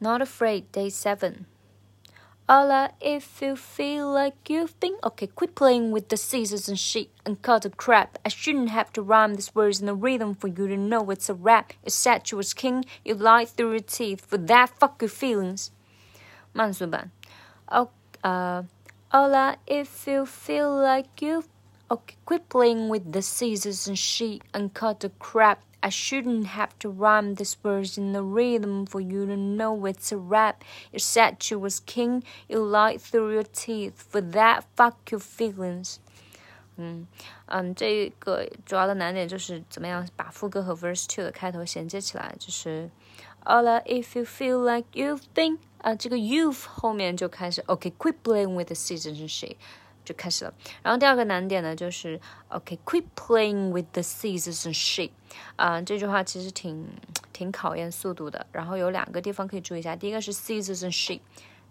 Not afraid, day seven. Ola, if you feel like you think, okay, quit playing with the scissors and shit and cut the crap. I shouldn't have to rhyme these words in a rhythm for you to know it's a rap. You said you was king, you lied through your teeth. For that, fuck your feelings. 慢速版. Oh, uh, Ola, if you feel like you, okay, quit playing with the scissors and shit and cut the crap. I shouldn't have to rhyme these words in the rhythm for you to know it's a rap. You said you was king, you lied through your teeth. For that, fuck your feelings. 嗯嗯，这个主要的难点就是怎么样把副歌和 verse two 的开头衔接起来，就是 Ola, if you feel like you think 啊，这个 youth 后面就开始 OK，quit playing with the scissors and shit。 就开始了。然后第二个难点呢，就是 OK，quit playing with the scissors and shit。啊，这句话其实挺挺考验速度的。然后有两个地方可以注意一下，第一个是 scissors and shit，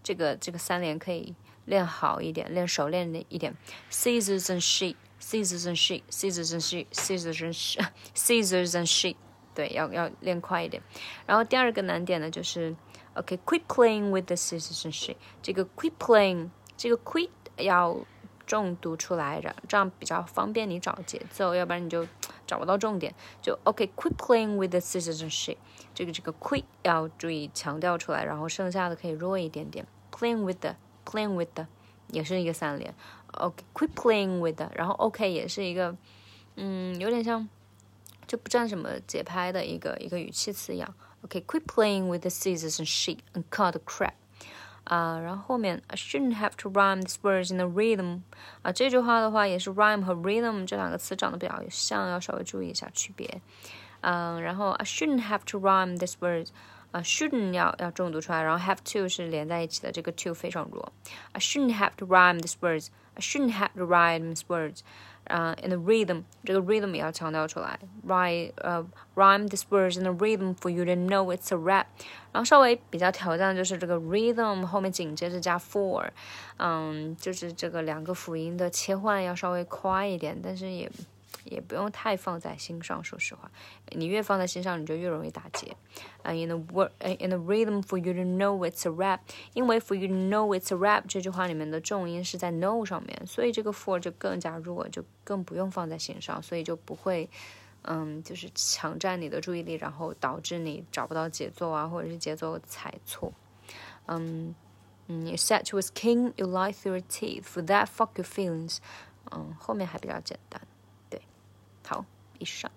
这个这个三连可以练好一点，练熟练一点。scissors and shit，scissors and shit，scissors and shit，scissors and shit，scissors and shit，对，要要练快一点。然后第二个难点呢，就是 OK，quit playing with the scissors and shit。这个 quit playing，这个 quit 要重读出来，这这样比较方便你找节奏，要不然你就找不到重点。就 OK，quit playing with the scissors and shit。这个这个 quit 要注意强调出来，然后剩下的可以弱一点点。Playing with the，playing with the 也是一个三连。OK，quit playing with the，然后 OK 也是一个，嗯，有点像就不占什么节拍的一个一个语气词一样。OK，quit playing with the scissors and shit and cut the crap。啊，然后后面 I shouldn't have to rhyme these words in a rhythm 啊，这句话的话也是 rhyme 和 rhythm 这两个词长得比较像，要稍微注意一下区别。嗯，然后 I shouldn't have to rhyme these words 啊，shouldn't 要要重读出来，然后 have to 是连在一起的，这个 to 非常弱。I shouldn't have to rhyme these words. I shouldn't have to rhyme these words. 啊、uh,，in the rhythm，这个 rhythm 也要强调出来，rhyme 呃、uh, rhyme these words in the rhythm for you to know it's a rap。然后稍微比较挑战的就是这个 rhythm 后面紧接着加 for，嗯，就是这个两个辅音的切换要稍微快一点，但是也。 也不用太放在心上，说实话，你越放在心上，你就越容易打结。啊、uh,，in the word, in the rhythm for you to know it's a rap，因为 for you to know it's a rap 这句话里面的重音是在 know 上面，所以这个 for 就更加弱，就更不用放在心上，所以就不会，嗯，就是抢占你的注意力，然后导致你找不到节奏啊，或者是节奏踩错。嗯嗯，you said to was king, you lie through your teeth, for that fuck your feelings。嗯，后面还比较简单。一上。